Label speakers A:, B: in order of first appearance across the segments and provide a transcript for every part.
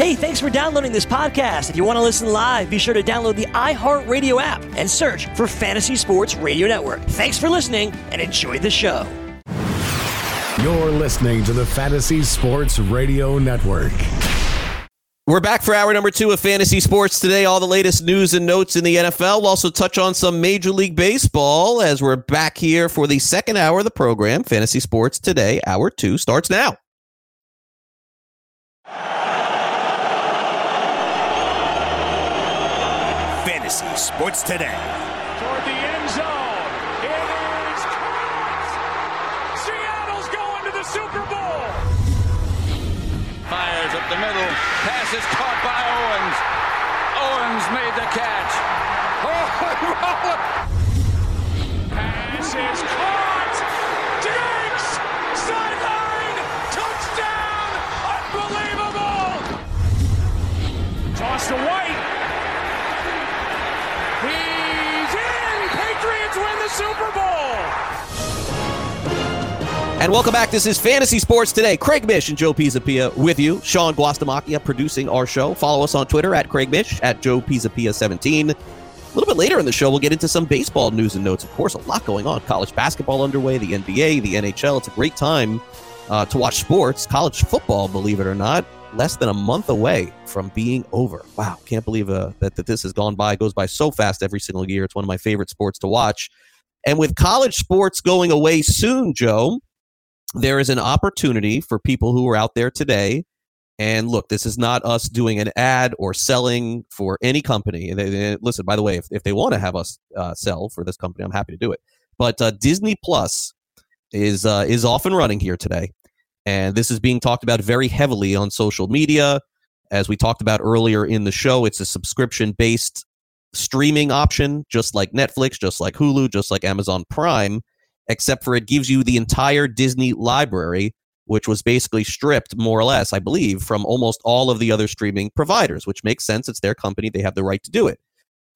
A: Hey, thanks for downloading this podcast. If you want to listen live, be sure to download the iHeartRadio app and search for Fantasy Sports Radio Network. Thanks for listening and enjoy the show.
B: You're listening to the Fantasy Sports Radio Network.
C: We're back for hour number two of Fantasy Sports today. All the latest news and notes in the NFL. We'll also touch on some Major League Baseball as we're back here for the second hour of the program. Fantasy Sports today, hour two starts now.
D: Fantasy Sports Today.
E: Toward the end zone. It is caught. Seattle's going to the Super Bowl.
F: Fires up the middle. Pass is caught by Owens. Owens made the catch. Oh,
E: Pass is caught.
C: And welcome back. This is Fantasy Sports Today. Craig Mish and Joe Pisapia with you. Sean Guastamacchia producing our show. Follow us on Twitter at Craig Mish, at Joe Pisapia17. A little bit later in the show, we'll get into some baseball news and notes. Of course, a lot going on. College basketball underway, the NBA, the NHL. It's a great time uh, to watch sports. College football, believe it or not, less than a month away from being over. Wow, can't believe uh, that, that this has gone by. It goes by so fast every single year. It's one of my favorite sports to watch. And with college sports going away soon, Joe, there is an opportunity for people who are out there today. And look, this is not us doing an ad or selling for any company. They, they- listen, by the way, if, if they want to have us uh, sell for this company, I'm happy to do it. But uh, Disney Plus is uh, is off and running here today, and this is being talked about very heavily on social media. As we talked about earlier in the show, it's a subscription based streaming option, just like Netflix, just like Hulu, just like Amazon Prime except for it gives you the entire Disney library, which was basically stripped, more or less, I believe, from almost all of the other streaming providers, which makes sense. It's their company, they have the right to do it.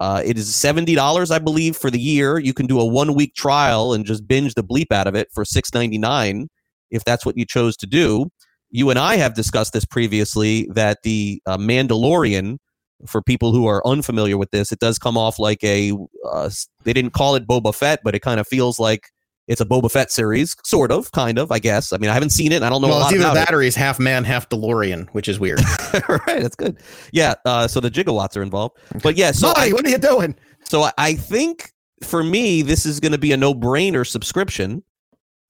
C: Uh, it is $70, I believe, for the year. You can do a one week trial and just binge the bleep out of it for $6.99 if that's what you chose to do. You and I have discussed this previously that the uh, Mandalorian, for people who are unfamiliar with this, it does come off like a, uh, they didn't call it Boba Fett, but it kind of feels like it's a Boba Fett series, sort of, kind of, I guess. I mean, I haven't seen it. And I don't know a
G: Well,
C: lot
G: it's either
C: about
G: that or he's half man, half DeLorean, which is weird.
C: right, that's good. Yeah, uh, so the gigawatts are involved. But yeah, so I,
G: what are you doing?
C: so I- I think for me, this is going to be a no-brainer subscription.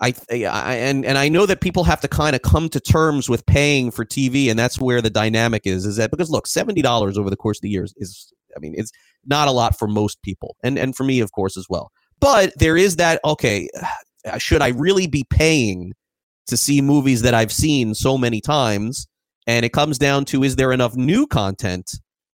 C: I, I and and I know that people have to kind of come to terms with paying for TV, and that's where the dynamic is. Is that because look, seventy dollars over the course of the years is, I mean, it's not a lot for most people, and and for me, of course, as well. But there is that okay, should I really be paying to see movies that I've seen so many times? And it comes down to is there enough new content,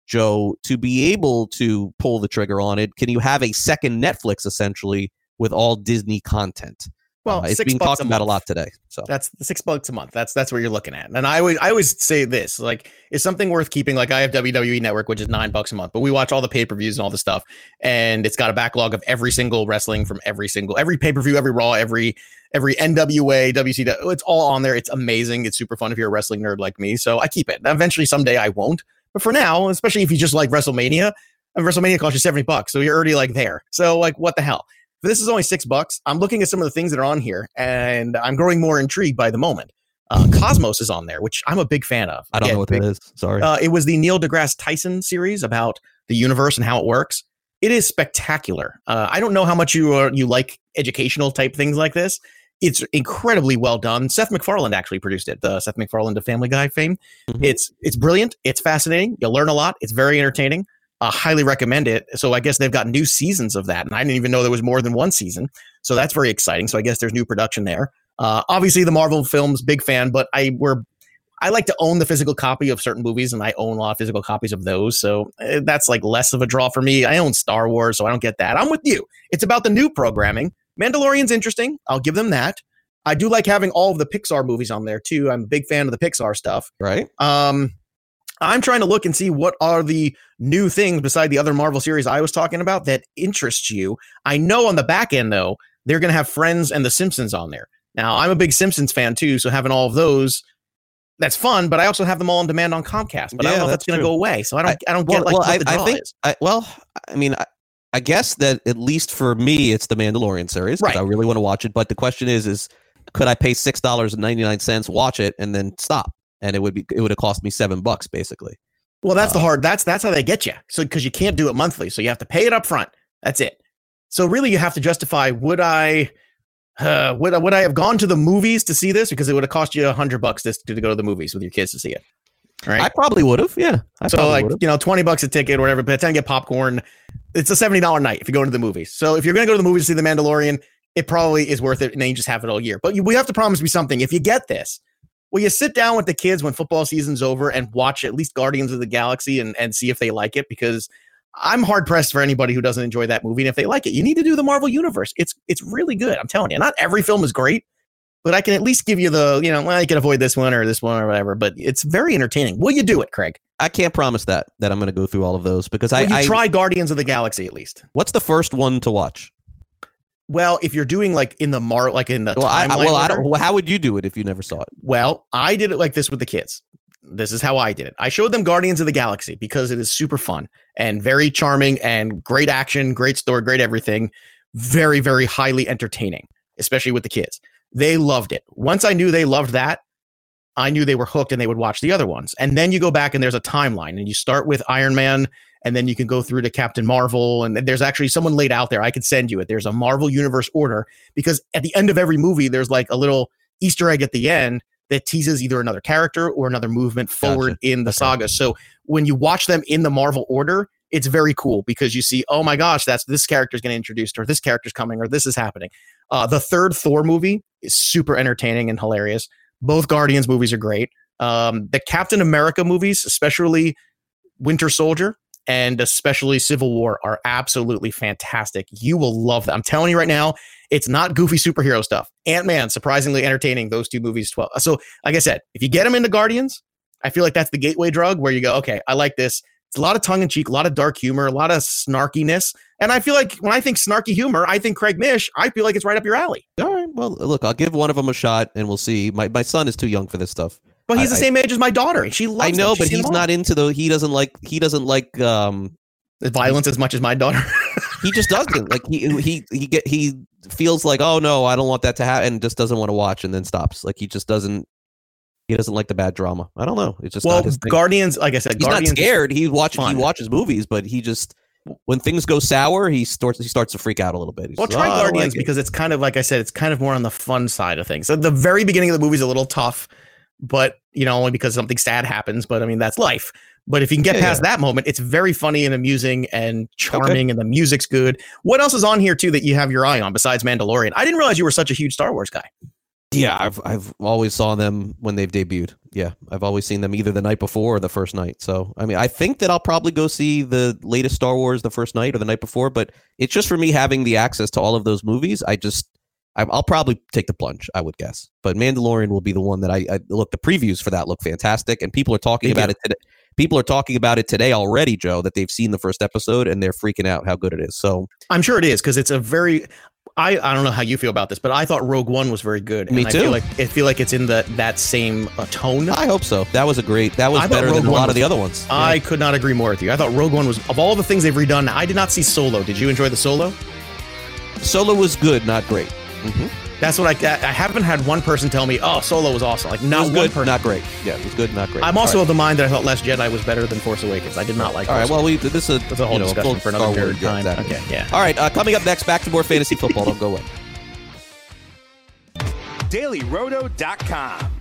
C: Joe, to be able to pull the trigger on it? Can you have a second Netflix essentially with all Disney content?
G: Well,
C: Uh, it's
G: six
C: being talked about a lot today. So
G: That's the six bucks a month. That's that's what you're looking at. And I always I always say this like is something worth keeping. Like I have WWE Network, which is nine bucks a month, but we watch all the pay per views and all the stuff, and it's got a backlog of every single wrestling from every single every pay per view, every Raw, every every NWA, WCW. It's all on there. It's amazing. It's super fun if you're a wrestling nerd like me. So I keep it. Eventually, someday I won't, but for now, especially if you just like WrestleMania, and WrestleMania costs you seventy bucks, so you're already like there. So like, what the hell? This is only six bucks. I'm looking at some of the things that are on here, and I'm growing more intrigued by the moment. Uh, Cosmos is on there, which I'm a big fan of.
C: I don't
G: Again,
C: know what
G: big-
C: that is. Sorry.
G: Uh, it was the Neil deGrasse Tyson series about the universe and how it works. It is spectacular. Uh, I don't know how much you are, you like educational type things like this. It's incredibly well done. Seth MacFarlane actually produced it. The Seth MacFarlane to Family Guy fame.
C: Mhm.
G: It's it's brilliant. It's fascinating. You'll learn a lot. It's very entertaining. Uh, highly recommend it. So I guess they've got new seasons of that, and I didn't even know there was more than one season. So that's very exciting. So I guess there's new production there. Uh, obviously, the Marvel films, big fan, but I were I like to own the physical copy of certain movies, and I own a lot of physical copies of those. So eh, that's like less of a draw for me. I own Star Wars, so I don't get that. I'm with you. It's about the new programming. Mandalorian's interesting. I'll give them that. I do like having all of the Pixar movies on there too. I'm a big fan of the Pixar stuff.
C: right?
G: Um, I'm trying to look and see what are the new things beside the other Marvel series I was talking about that interests you. I know on the back end though, they're going to have Friends and The Simpsons on there. Now, I'm a big Simpsons fan too, so having all of those that's fun, but I also have them all on demand on Comcast. But I don't know if
C: that's
G: that's going to go away. So I don't. I, don't
C: well,
G: get like
C: well,
G: what
C: I,
G: the
C: I think.
G: is.
C: I, well, I mean, I, I guess that at least for me, it's the Mandalorian series because
G: Right.
C: I really want to watch it. But the question is, is could I pay six dollars and ninety nine cents, watch it, and then stop? And it would be it would have cost me seven bucks basically.
G: Well, that's the
C: Uh,
G: hard. That's that's how they get you. So because you can't do it monthly, so you have to pay it up front. That's it. So really, you have to justify: would I, uh, would I, would I have gone to the movies to see this because it would have cost you a hundred bucks to, to go to the movies with your kids to see it, right?
C: I probably would have. Yeah, I
G: so like
C: would've.
G: you know, twenty bucks a ticket or whatever. The time you get popcorn, it's a seventy dollar night if you go to the movies. So if you're going to go to the movies to see The Mandalorian, it probably is worth it, and then you just have it all year. But you, we have to promise me something. If you get this, will you sit down with the kids when football season's over and watch at least Guardians of the Galaxy and and see if they like it? Because I'm hard pressed for anybody who doesn't enjoy that movie. And if they like it, you need to do the Marvel Universe. It's it's really good. I'm telling you. Not every film is great. But I can at least give you the, you know, well, you can avoid this one or this one or whatever. But it's very entertaining. Will you do it, Craig?
C: I can't promise that that I'm going to go through all of those because I,
G: you
C: I
G: try Guardians of the Galaxy at least?
C: what's the first one to watch?
G: Well, if you're doing like in the mar, like in the
C: Well, I, well, I don't. Well, how would you do it if you never saw it?
G: Well, I did it like this with the kids. This is how I did it. I showed them Guardians of the Galaxy because it is super fun and very charming and great action, great story, great everything. Very, very highly entertaining, especially with the kids. They loved it. Once I knew they loved that, I knew they were hooked and they would watch the other ones. And then you go back and there's a timeline and you start with Iron Man and then you can go through to Captain Marvel. And there's actually someone laid out there. I could send you it. There's a Marvel Universe order because at the end of every movie, there's like a little Easter egg at the end that teases either another character or another movement forward in the saga. So when you watch them in the Marvel order, it's very cool because you see, oh my gosh, that's this character's getting introduced, or this character's coming, or this is happening. Uh, the third Thor movie is super entertaining and hilarious. Both Guardians movies are great. Um, the Captain America movies, especially Winter Soldier and especially Civil War, are absolutely fantastic. You will love them. I'm telling you right now, it's not goofy superhero stuff. Ant Man, surprisingly entertaining. Those two movies, 12. Uh, so, like I said, if you get them into Guardians, I feel like that's the gateway drug where you go, okay, I like this. It's a lot of tongue in cheek, a lot of dark humor, a lot of snarkiness. And I feel like when I think snarky humor, I think Craig Mish, I feel like it's right up your alley.
C: All right. Well, look, I'll give one of them a shot, and we'll see. My my son is too young for this stuff.
G: But he's
C: I-
G: the same age as my daughter, and she loves
C: I know, but he's not into the. He doesn't like. He doesn't like. Um,
G: violence as much as my daughter.
C: he just doesn't like. He he he get he feels like, oh no, I don't want that to happen, and just doesn't want to watch, and then stops. Like he just doesn't. He doesn't like the bad drama. I don't know. It's just
G: well,
C: not his thing.
G: Guardians, like I said,
C: He's
G: Guardians
C: not scared. He watches. He watches movies, but he just when things go sour, he starts. He starts to freak out a little bit. He's
G: Well, try
C: "Oh,
G: Guardians
C: like it."
G: because it's kind of like I said, it's kind of more on the fun side of things. So the very beginning of the movie is a little tough, but you know, only because something sad happens. But I mean, that's life. But if you can get
C: Yeah,
G: past that moment, it's very funny and amusing and charming, and the music's good. What else is on here too that you have your eye on besides Mandalorian? I didn't realize you were such a huge Star Wars guy.
C: Yeah, I've I've always saw them when they've debuted. Yeah, I've always seen them either the night before or the first night. So I mean, I think that I'll probably go see the latest Star Wars the first night or the night before. But it's just for me having the access to all of those movies. I just I- I'll probably take the plunge. I would guess. But Mandalorian will be the one that I, I look. The previews for that look fantastic, and people are talking
G: They
C: about
G: do.
C: it today. People are talking about it today already, Joe. That they've seen the first episode and they're freaking out how good it is. So
G: I'm sure it is because it's a very. I, I don't know how you feel about this, but I thought Rogue One was very good.
C: Me
G: and I
C: too.
G: feel like I feel like it's in the that same uh, tone.
C: I hope so. That was a great. That was
G: I
C: better
G: Rogue
C: than a
G: One
C: lot of the other ones.
G: I could not agree more with you. I thought Rogue One was of all the things they've redone. I did not see Solo. Did you enjoy the Solo?
C: Solo was good, not great.
G: That's what I. I haven't had one person tell me, "Oh, Solo was awesome." Like
C: It
G: not
C: was
G: one
C: good,
G: person.
C: not great. Yeah, it was good, not great.
G: I'm also
C: all
G: of the mind that I thought Last Jedi was better than Force Awakens. I did not like.
C: right. All right.
G: Force
C: Well, we this is a,
G: That's a whole
C: you know,
G: discussion
C: full
G: for another period
C: Wars,
G: of
C: yeah,
G: time.
C: exactly.
G: Okay, yeah.
C: All right. Uh, coming up next, back to more fantasy football. Don't go away.
D: DailyRoto.com.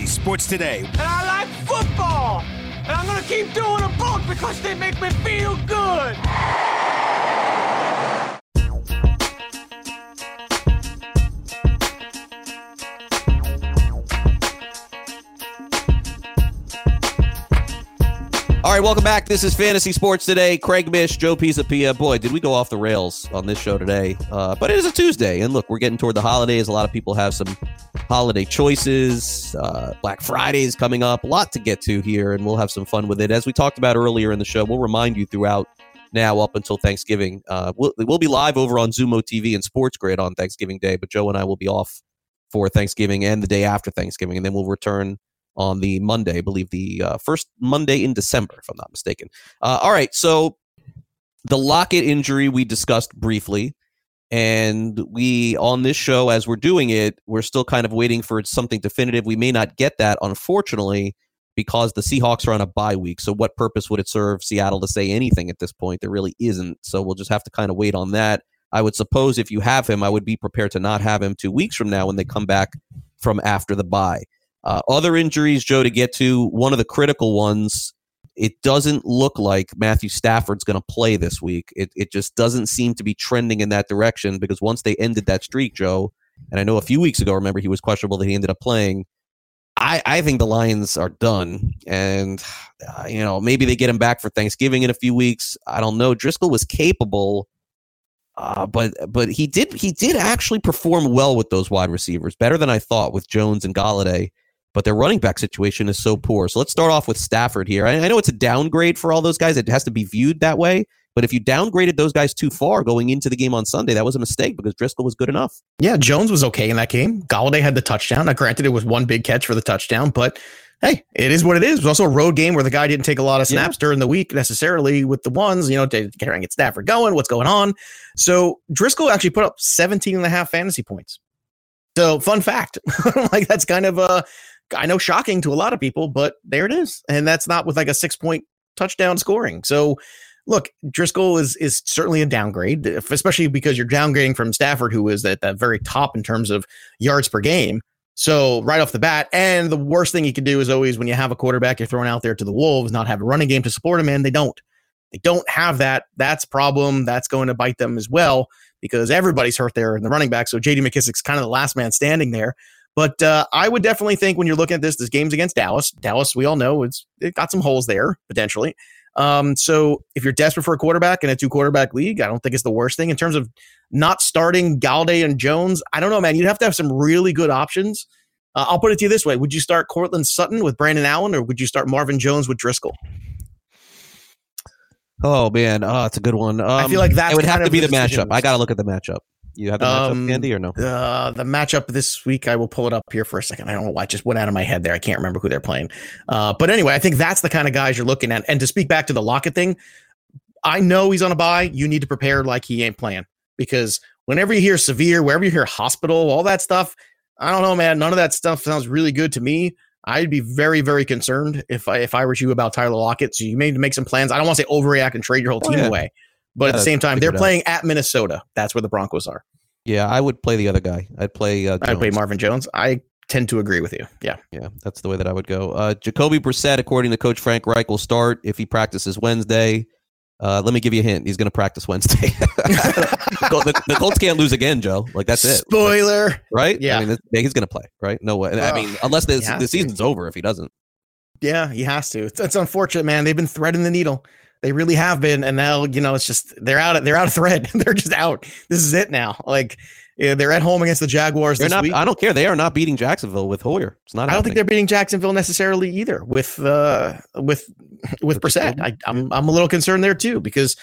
D: Fantasy Sports Today
E: and I like football. And I'm to
H: keep doing them both because they make me feel good.
C: All right, welcome back. This is Fantasy Sports Today. Craig Mish, Joe Pisapia. Boy, did we go off the rails on this show today. Uh, but it is a Tuesday. And look, we're getting toward the holidays. A lot of people have some holiday choices. Uh, Black Friday is coming up. A lot to get to here, and we'll have some fun with it. As we talked about earlier in the show, we'll remind you throughout now up until Thanksgiving. Uh, we'll, we'll be live over on Zumo TV and Sports Grid on Thanksgiving Day, but Joe and I will be off for Thanksgiving and the day after Thanksgiving, and then we'll return on the Monday, I believe the uh, first Monday in December, if I'm not mistaken. Uh, all right, so the Lockett injury we discussed briefly, and we on this show as we're doing it, we're still kind of waiting for something definitive. We may not get that, unfortunately, because the Seahawks are on a bye week. So, what purpose would it serve Seattle to say anything at this point? There really isn't. So, we'll just have to kind of wait on that. I would suppose if you have him, I would be prepared to not have him two weeks from now when they come back from after the bye. Uh, other injuries, Joe, to get to one of the critical ones. It doesn't look like Matthew Stafford's going to play this week. It it just doesn't seem to be trending in that direction because once they ended that streak, Joe, and I know a few weeks ago, remember he was questionable that he ended up playing. I, I think the Lions are done, and uh, you know maybe they get him back for Thanksgiving in a few weeks. I don't know. Driskel was capable, uh, but but he did he did actually perform well with those wide receivers, better than I thought with Jones and Golladay but their running back situation is so poor. So let's start off with Stafford here. I, I, know it's a downgrade for all those guys. It has to be viewed that way. But if you downgraded those guys too far going into the game on Sunday, that was a mistake because Driskel was good enough.
G: Yeah, Jones was okay in that game. Golladay had the touchdown. Now, granted, it was one big catch for the touchdown, but hey, it is what it is. It was also a road game where the guy didn't take a lot of snaps yeah. during the week necessarily with the ones, you know, carrying get Stafford going, what's going on. So Driskel actually put up 17 and a half fantasy points. So fun fact, like that's kind of a I know shocking to a lot of people, but there it is. And that's not with like a six point touchdown scoring. So look, Driskel is is certainly a downgrade, especially because you're downgrading from Stafford, who is at the very top in terms of yards per game. So right off the bat, and the worst thing you can do is always when you have a quarterback you're throwing out there to the Wolves, not have a running game to support him, and they don't. They don't have that. That's problem. That's going to bite them as well because everybody's hurt there in the running back. So J.D. McKissic's kind of the last man standing there. But uh, I would definitely think when you're looking at this, this game's against Dallas. Dallas, we all know it's it got some holes there potentially. Um, so if you're desperate for a quarterback in a two quarterback league, I don't think it's the worst thing in terms of not starting Golladay and Jones. I don't know, man. You'd have to have some really good options. Uh, I'll put it to you this way: Would you start Courtland Sutton with Brandon Allen, or would you start Marvin Jones with Driskel?
C: Oh man, oh, it's a good one. Um,
G: I feel like that
C: would have to be the matchup. I got to look at the matchup. You have the matchup, um, Andy, or no?
G: Uh, the matchup this week, I will pull it up here for a second. I don't know why, it just went out of my head there. I can't remember who they're playing. Uh, but anyway, I think that's the kind of guys you're looking at. And to speak back to the Lockett thing, I know he's on a bye. You need to prepare like he ain't playing because whenever you hear severe, wherever you hear hospital, all that stuff, I don't know, man. None of that stuff sounds really good to me. I'd be very, very concerned if I if I were you about Tyler Lockett. So you may need to make some plans. I don't want to say overreact and trade your whole oh, team oh, yeah. away. But yeah, at the same time, they're playing at Minnesota. That's where the Broncos are.
C: Yeah, I would play the other guy. I'd play. Uh,
G: I'd play Marvin Jones. I tend to agree with you. Yeah,
C: yeah, that's the way that I would go. Uh, Jacoby Brissett, according to Coach Frank Reich, will start if he practices Wednesday. Uh, let me give you a hint. He's going to practice Wednesday. the, the, Colts can't lose again, Joe. Like that's it.
G: Spoiler,
C: right?
G: Yeah,
C: I mean, he's going to play, right? No way. I mean, unless the season's to. over if he doesn't.
G: Yeah, he has to. It's, it's unfortunate, man. They've been threading the needle. They really have been, and now you know it's just they're out. Of, they're out of thread. they're just out. This is it now. Like yeah, they're at home against the Jaguars
C: they're
G: this
C: not,
G: week.
C: I don't care. They are not beating Jacksonville with Hoyer. It's not.
G: I don't think they're beating Jacksonville necessarily either with uh with with Brissett. I, I'm I'm a little concerned there too because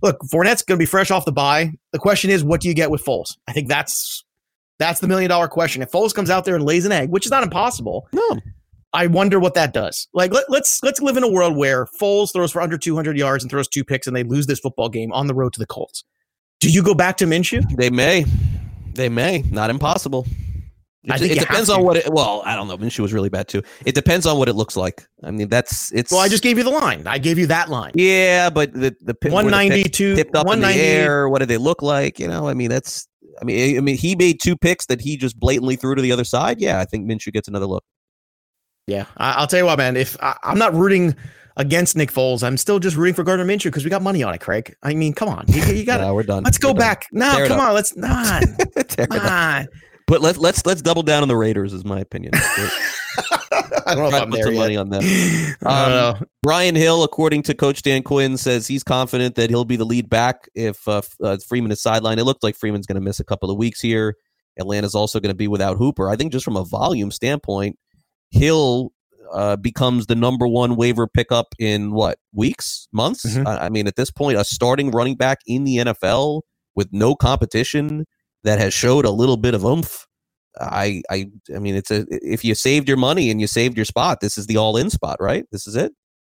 G: look, Fournette's going to be fresh off the bye. The question is, what do you get with Foles? I think that's that's the million dollar question. If Foles comes out there and lays an egg, which is not impossible,
C: no,
G: I wonder what that does. Like let, let's let's live in a world where Foles throws for under 200 yards and throws two picks, and they lose this football game on the road to the Colts. Do you go back to Minshew?
C: They may. They may. Not impossible. It, it depends on what it. Well, I don't know. Minshew was really bad too. It depends on what it looks like. I mean, that's it's.
G: Well, I just gave you the line. I gave you that line.
C: Yeah, but the the
G: one ninety two
C: tipped up in the air. What did they look like? You know, I mean, that's. I mean, I mean, he made two picks that he just blatantly threw to the other side. Yeah, I think Minshew gets another look.
G: Yeah, I, will tell you what, man. If I, I'm not rooting against Nick Foles. I'm still just rooting for Gardner Minshew because we got money on it, Craig. I mean, come on, you, you got.
C: Yeah, we're done.
G: Let's go
C: We're done.
G: back. No, come on. Let's not.
C: Up.
G: on.
C: But let's let's let's double down on the Raiders, is my opinion.
G: I don't know if I'm
C: put
G: there
C: some
G: yet.
C: money on them.
G: I don't
C: Um,
G: know.
C: Brian Hill, according to Coach Dan Quinn, says he's confident that he'll be the lead back if uh, uh, Freeman is sidelined. It looked like Freeman's going to miss a couple of weeks here. Atlanta's also going to be without Hooper. I think just from a volume standpoint, Hill uh, becomes the number one waiver pickup in what weeks, months?
G: Mhm.
C: I, I mean, at this point, a starting running back in the NFL with no competition that has showed a little bit of oomph. I, I, I mean, it's a if you saved your money and you saved your spot, this is the all-in spot, right? This is it.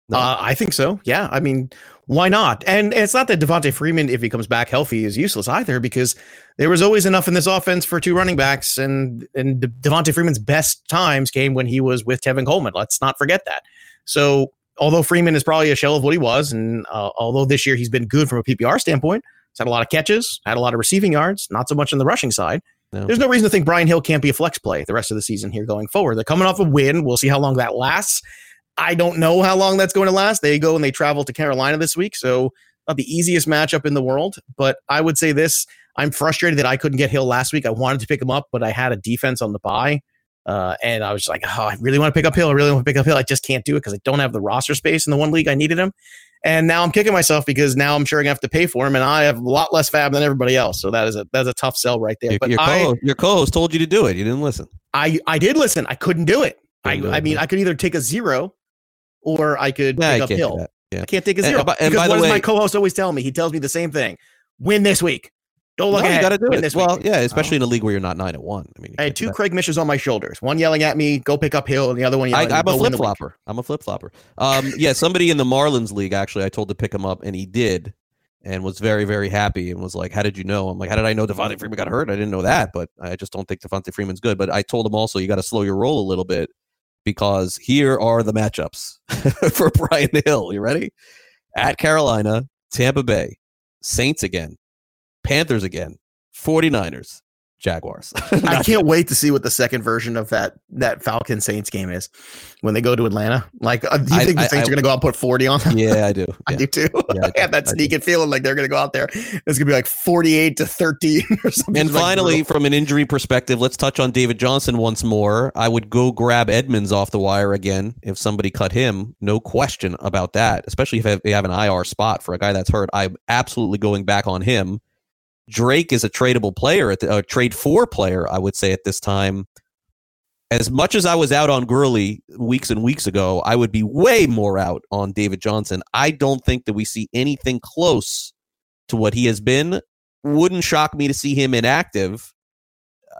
C: No.
G: Uh, I think so. Yeah. I mean, why not? And it's not that Devonta Freeman, if he comes back healthy, is useless either, because there was always enough in this offense for two running backs, and and De- Devonta Freeman's best times came when he was with Tevin Coleman. Let's not forget that. So, although Freeman is probably a shell of what he was, and uh, although this year he's been good from a PPR standpoint, he's had a lot of catches, had a lot of receiving yards, not so much on the rushing side.
C: No.
G: There's no reason to think Brian Hill can't be a flex play the rest of the season here going forward. They're coming off a win. We'll see how long that lasts. I don't know how long that's going to last. They go and they travel to Carolina this week, so not the easiest matchup in the world. But I would say this: I'm frustrated that I couldn't get Hill last week. I wanted to pick him up, but I had a defense on the bye, uh, and I was like, oh, I really want to pick up Hill. I really want to pick up Hill. I just can't do it because I don't have the roster space in the one league I needed him. And now I'm kicking myself because now I'm sure I'm gonna have to pay for him, and I have a lot less FAAB than everybody else. So that is a that's a tough sell right there.
C: Your,
G: but
C: your,
G: I,
C: co- your co-host told you to do it. You didn't listen.
G: I I did listen. I couldn't do it. I,
C: Couldn't do it,
G: I mean? I could either take a zero or I could
C: Nah,
G: pick
C: you
G: up Hill.
C: Yeah.
G: I can't take a
C: And-
G: zero.
C: and by- and
G: because
C: by
G: what
C: the
G: does my co-host always tell me? He tells me the same thing. Win this week. Don't look
C: No, you got to do
G: Win
C: it.
G: this
C: Well,
G: week.
C: yeah, especially
G: Oh.
C: in a league where you're not nine at one. I mean,
G: I had two. Craig Mishes on my shoulders. One yelling at me, "Go pick up Hill," and the other one
C: I,
G: yelling,
C: I'm
G: "Go
C: a
G: win
C: flip
G: the week."
C: flopper. I'm a flip flopper. Um, yeah, somebody in the Marlins league actually, I told to pick him up, and he did, and was very, very happy, and was like, "How did you know?" I'm like, "How did I know Devonta Freeman got hurt? I didn't know that, but I just don't think Devonta Freeman's good." But I told him also, you got to slow your roll a little bit because here are the matchups for Brian Hill. You ready? At Carolina, Tampa Bay, Saints again, Panthers again, 49ers, Jaguars.
G: I can't wait to see what the second version of that that Falcon Saints game is when they go to Atlanta. Like, uh, do you
C: I-
G: think the
C: I-
G: Saints
C: I-
G: are going to go out and put forty on them?
C: yeah, I do.
G: I
C: Yeah.
G: do too.
C: Yeah, I
G: have that. Sneaking feeling like they're going to go out there. It's going to be like forty-eight to thirteen or something.
C: And
G: like
C: finally,
G: brutal.
C: from an injury perspective, let's touch on David Johnson once more. I would go grab Edmonds off the wire again if somebody cut him. No question about that, especially if you have an IR spot for a guy that's hurt. I'm absolutely going back on him. Drake is a tradable player, at the, a trade for player, I would say at this time. As much as I was out on Gurley weeks and weeks ago, I would be way more out on David Johnson. I don't think that we see anything close to what he has been. Wouldn't shock me to see him inactive.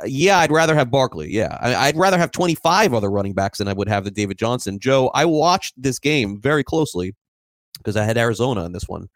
C: Uh, yeah, I'd rather have Barkley. Yeah, I, I'd rather have 25 other running backs than I would have the David Johnson. Joe, I watched this game very closely because I had Arizona in this one.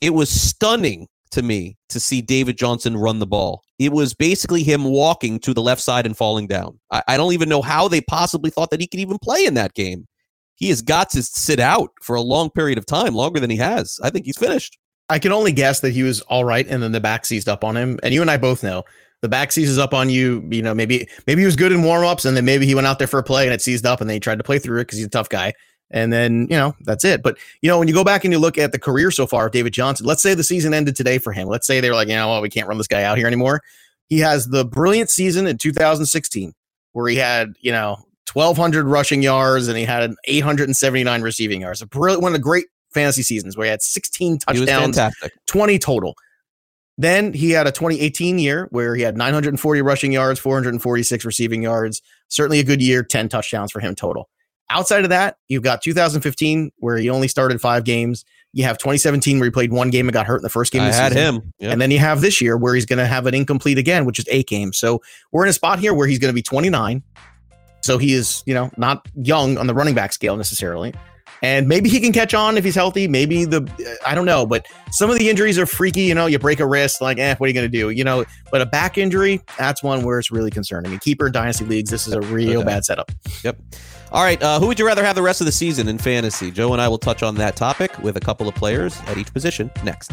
C: It was stunning to me to see David Johnson run the ball. It was basically him walking to the left side and falling down. I, I don't even know how they possibly thought that he could even play in that game. He has got to sit out for a long period of time, longer than he has. I think he's finished.
G: I can only guess that he was all right, and then the back seized up on him. And you and I both know the back seizes up on you. You know, maybe maybe he was good in warmups, and then maybe he went out there for a play and it seized up, and then he tried to play through it because he's a tough guy. And then you know that's it. But you know when you go back and you look at the career so far of David Johnson, let's say the season ended today for him. Let's say they were like, you know, well, we can't run this guy out here anymore. He has the brilliant season in 2016 where he had you know 1,200 rushing yards and he had 879 receiving yards. A brilliant, one of the great fantasy seasons where he had 16
C: He was
G: touchdowns,
C: fantastic.
G: 20 total. Then he had a 2018 year where he had 940 rushing yards, 446 receiving yards. Certainly a good year, 10 touchdowns for him total. Outside of that, you've got 2015 where he only started five games. You have 2017 where he played one game and got hurt in the first game.
C: I had
G: season.
C: him. Yeah.
G: And then you have this year where he's going to have an incomplete again, which is eight games. So we're in a spot here where he's going to be 29. So he is, you know, not young on the running back scale necessarily. And maybe he can catch on if he's healthy. Maybe the, I don't know, but some of the injuries are freaky. You know, you break a wrist, like, eh, what are you going to do? You know, but a back injury, that's one where it's really concerning. In keeper dynasty leagues, this is a real
C: doubt.
G: bad setup.
C: Yep. All right. Uh, who would you rather have the rest of the season in fantasy? Joe and I will touch on that topic with a couple of players at each position next.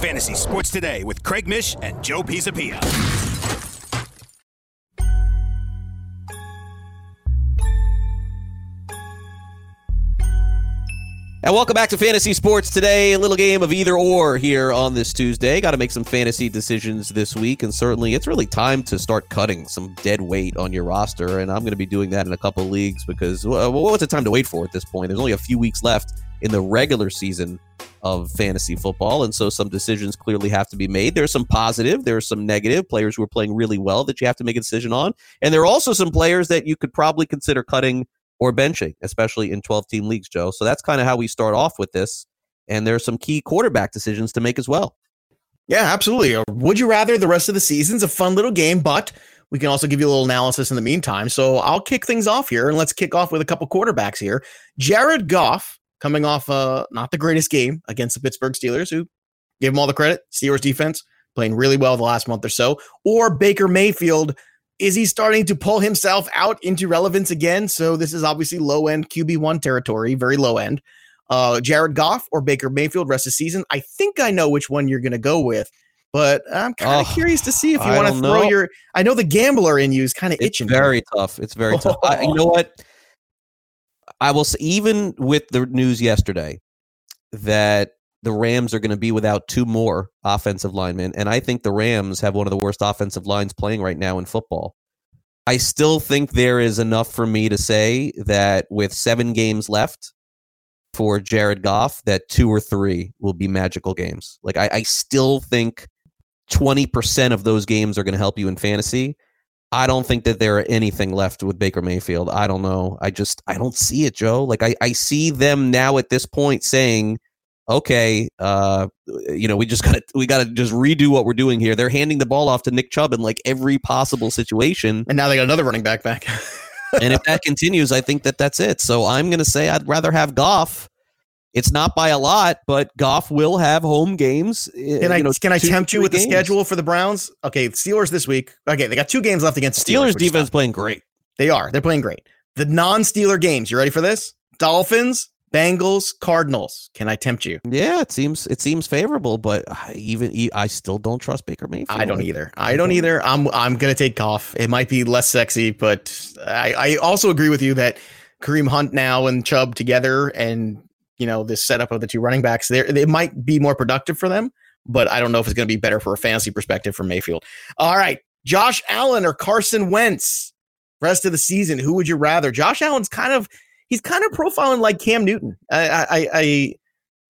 D: Fantasy Sports Today with Craig Mish and Joe Pisapia.
C: And welcome back to Fantasy Sports today. A little game of either or here on this Tuesday. Got to make some fantasy decisions this week, and certainly it's really time to start cutting some dead weight on your roster. And I'm going to be doing that in a couple leagues because well, what's the time to wait for at this point? There's only a few weeks left in the regular season of fantasy football, and so some decisions clearly have to be made. There's some positive, there's some negative players who are playing really well that you have to make a decision on, and there are also some players that you could probably consider cutting or benching, especially in 12 team leagues, Joe. So that's kind of how we start off with this. And there are some key quarterback decisions to make as well.
G: Yeah, absolutely. Would you rather the rest of the season's a fun little game, but we can also give you a little analysis in the meantime. So I'll kick things off here and let's kick off with a couple quarterbacks here. Jared Goff coming off uh not the greatest game against the Pittsburgh Steelers, who gave him all the credit. Steelers defense playing really well the last month or so, or Baker Mayfield is he starting to pull himself out into relevance again? So this is obviously low end QB1 territory, very low end. Uh, Jared Goff or Baker Mayfield rest of season. I think I know which one you're going to go with, but I'm kind of oh, curious to see if you want to throw know. your. I know the gambler in you is kind of itching.
C: Very tough. It's very tough. I, you know what? I will say, even with the news yesterday that the Rams are going to be without two more offensive linemen. And I think the Rams have one of the worst offensive lines playing right now in football. I still think there is enough for me to say that with seven games left for Jared Goff, that two or three will be magical games. Like, I, I still think 20% of those games are going to help you in fantasy. I don't think that there are anything left with Baker Mayfield. I don't know. I just, I don't see it, Joe. Like, I, I see them now at this point saying, okay, uh, you know, we just got to we got to just redo what we're doing here. They're handing the ball off to Nick Chubb in like every possible situation,
G: and now they got another running back back.
C: and if that continues, I think that that's it. So I'm going to say I'd rather have Goff. It's not by a lot, but Goff will have home games.
G: Eh, can I know, can I tempt you with games. the schedule for the Browns? Okay, Steelers this week. Okay, they got two games left against
C: the Steelers. Steelers defense playing great.
G: They are. They're playing great. The non-Steeler games. You ready for this? Dolphins, Bengals, Cardinals. Can I tempt you?
C: Yeah, it seems it seems favorable, but I even I still don't trust Baker Mayfield.
G: I don't either. I don't either. I'm I'm gonna take Goff. It might be less sexy, but I, I also agree with you that Kareem Hunt now and Chubb together, and you know this setup of the two running backs, there it might be more productive for them. But I don't know if it's going to be better for a fantasy perspective for Mayfield. All right, Josh Allen or Carson Wentz. Rest of the season, who would you rather? Josh Allen's kind of he's kind of profiling like Cam Newton. I, I, I,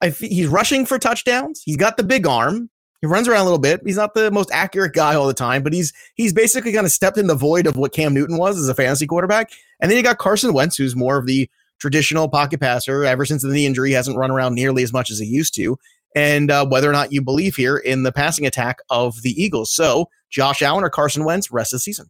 G: I, he's rushing for touchdowns. He's got the big arm. He runs around a little bit. He's not the most accurate guy all the time, but he's he's basically kind of stepped in the void of what Cam Newton was as a fantasy quarterback. And then you got Carson Wentz, who's more of the traditional pocket passer. Ever since the knee injury, hasn't run around nearly as much as he used to. And uh, whether or not you believe here in the passing attack of the Eagles, so Josh Allen or Carson Wentz, rest of the season.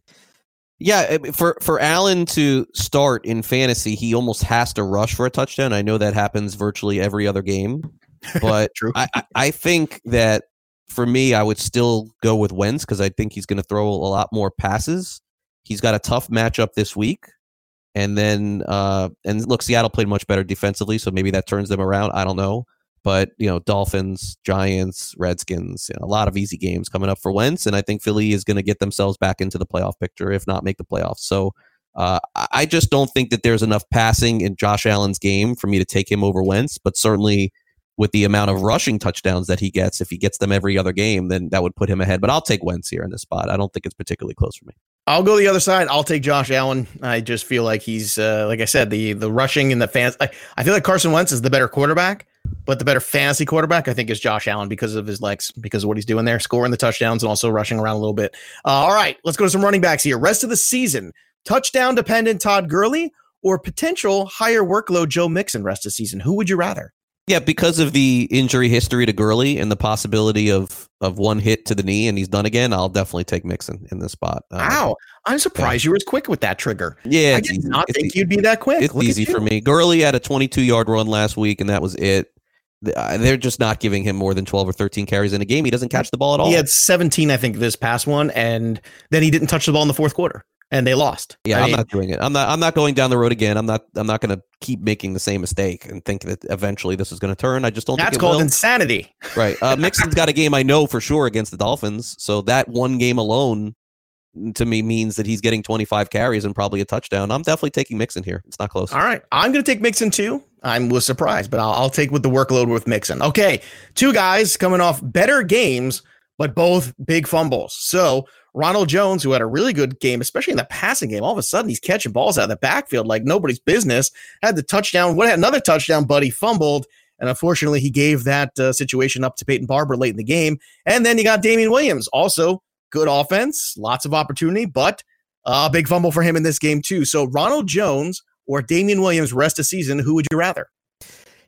C: Yeah, for for Allen to start in fantasy, he almost has to rush for a touchdown. I know that happens virtually every other game, but. I, I think that for me, I would still go with Wentz because I think he's going to throw a lot more passes. He's got a tough matchup this week, and then uh, and look, Seattle played much better defensively, so maybe that turns them around. I don't know. But you know, Dolphins, Giants, Redskins, you know, a lot of easy games coming up for Wentz, and I think Philly is going to get themselves back into the playoff picture, if not make the playoffs. So uh, I just don't think that there's enough passing in Josh Allen's game for me to take him over Wentz. But certainly, with the amount of rushing touchdowns that he gets, if he gets them every other game, then that would put him ahead. But I'll take Wentz here in this spot. I don't think it's particularly close for me.
G: I'll go the other side. I'll take Josh Allen. I just feel like he's, uh, like I said, the the rushing and the fans. I, I feel like Carson Wentz is the better quarterback. But the better fantasy quarterback, I think, is Josh Allen because of his legs, because of what he's doing there, scoring the touchdowns and also rushing around a little bit. Uh, all right, let's go to some running backs here. Rest of the season, touchdown dependent Todd Gurley or potential higher workload Joe Mixon rest of the season. Who would you rather?
C: Yeah, because of the injury history to Gurley and the possibility of of one hit to the knee and he's done again, I'll definitely take Mixon in this spot.
G: Um, wow, I'm surprised yeah. you were as quick with that trigger.
C: Yeah,
G: I did easy. not it's think you'd be that quick.
C: It's Look easy for me. Gurley had a 22 yard run last week, and that was it. They're just not giving him more than 12 or 13 carries in a game. He doesn't catch the ball at all.
G: He had 17, I think, this past one, and then he didn't touch the ball in the fourth quarter and they lost.
C: Yeah, I am not doing it. I'm not. I'm not going down the road again. I'm not. I'm not going to keep making the same mistake and think that eventually this is going to turn. I just don't.
G: That's
C: called
G: will. insanity.
C: Right. Uh, Mixon's got a game I know for sure against the Dolphins. So that one game alone, to me, means that he's getting 25 carries and probably a touchdown. I'm definitely taking Mixon here. It's not close.
G: All right, I'm going to take Mixon too. I was surprised, but I'll, I'll take with the workload with Mixon. Okay, two guys coming off better games, but both big fumbles. So Ronald Jones, who had a really good game, especially in the passing game, all of a sudden he's catching balls out of the backfield like nobody's business. Had the touchdown, what had another touchdown, but he fumbled. And unfortunately, he gave that uh, situation up to Peyton Barber late in the game. And then you got Damien Williams, also good offense, lots of opportunity, but a big fumble for him in this game, too. So Ronald Jones or Damien Williams rest of season, who would you rather?